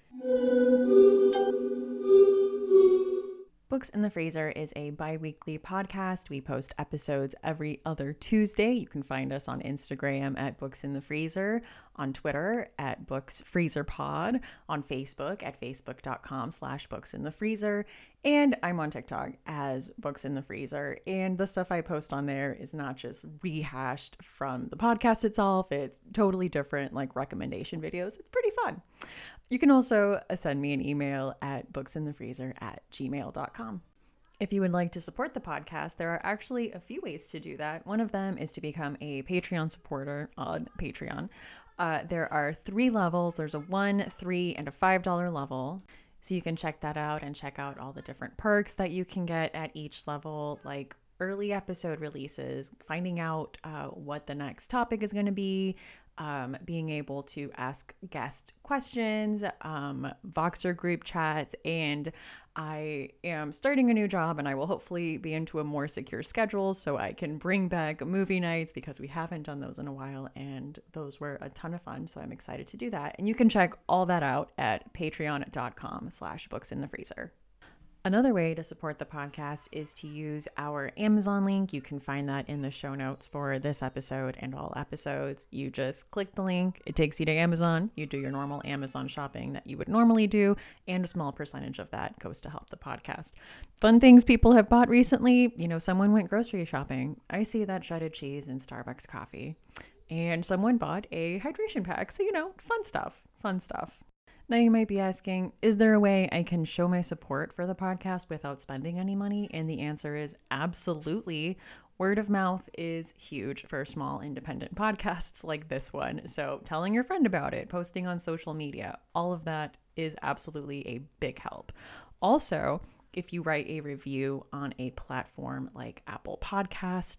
Books in the Freezer is a bi weekly podcast. We post episodes every other Tuesday. You can find us on Instagram at Books in the Freezer, on Twitter at Books Freezer Pod, on Facebook at facebook.com slash books in the freezer. And I'm on TikTok as Books in the Freezer. And the stuff I post on there is not just rehashed from the podcast itself, it's totally different, like recommendation videos. It's pretty fun. You can also send me an email at booksinthefreezer at gmail.com. If you would like to support the podcast, there are actually a few ways to do that. One of them is to become a Patreon supporter on Patreon. Uh, there are three levels there's a one, three, and a five dollar level. So you can check that out and check out all the different perks that you can get at each level, like early episode releases, finding out uh, what the next topic is going to be, um, being able to ask guest questions, um, Voxer group chats, and I am starting a new job and I will hopefully be into a more secure schedule so I can bring back movie nights because we haven't done those in a while and those were a ton of fun. So I'm excited to do that. And you can check all that out at patreon.com slash books in the freezer. Another way to support the podcast is to use our Amazon link. You can find that in the show notes for this episode and all episodes. You just click the link, it takes you to Amazon. You do your normal Amazon shopping that you would normally do, and a small percentage of that goes to help the podcast. Fun things people have bought recently you know, someone went grocery shopping. I see that shredded cheese in Starbucks coffee. And someone bought a hydration pack. So, you know, fun stuff. Fun stuff. Now, you might be asking, is there a way I can show my support for the podcast without spending any money? And the answer is absolutely. Word of mouth is huge for small independent podcasts like this one. So, telling your friend about it, posting on social media, all of that is absolutely a big help. Also, if you write a review on a platform like Apple Podcast,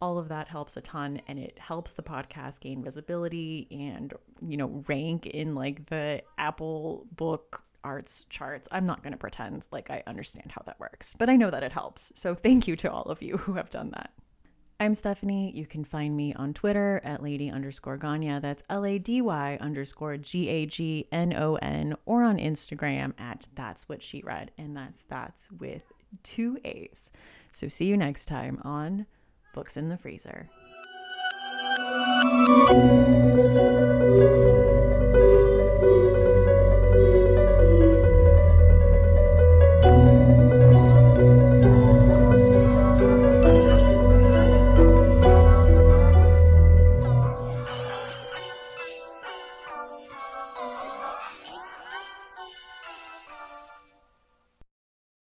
all of that helps a ton and it helps the podcast gain visibility and you know rank in like the apple book arts charts i'm not going to pretend like i understand how that works but i know that it helps so thank you to all of you who have done that I'm Stephanie. You can find me on Twitter at lady underscore gagnon That's L A D Y underscore G A G N O N, or on Instagram at That's What She Read. And that's that's with two A's. So see you next time on Books in the Freezer.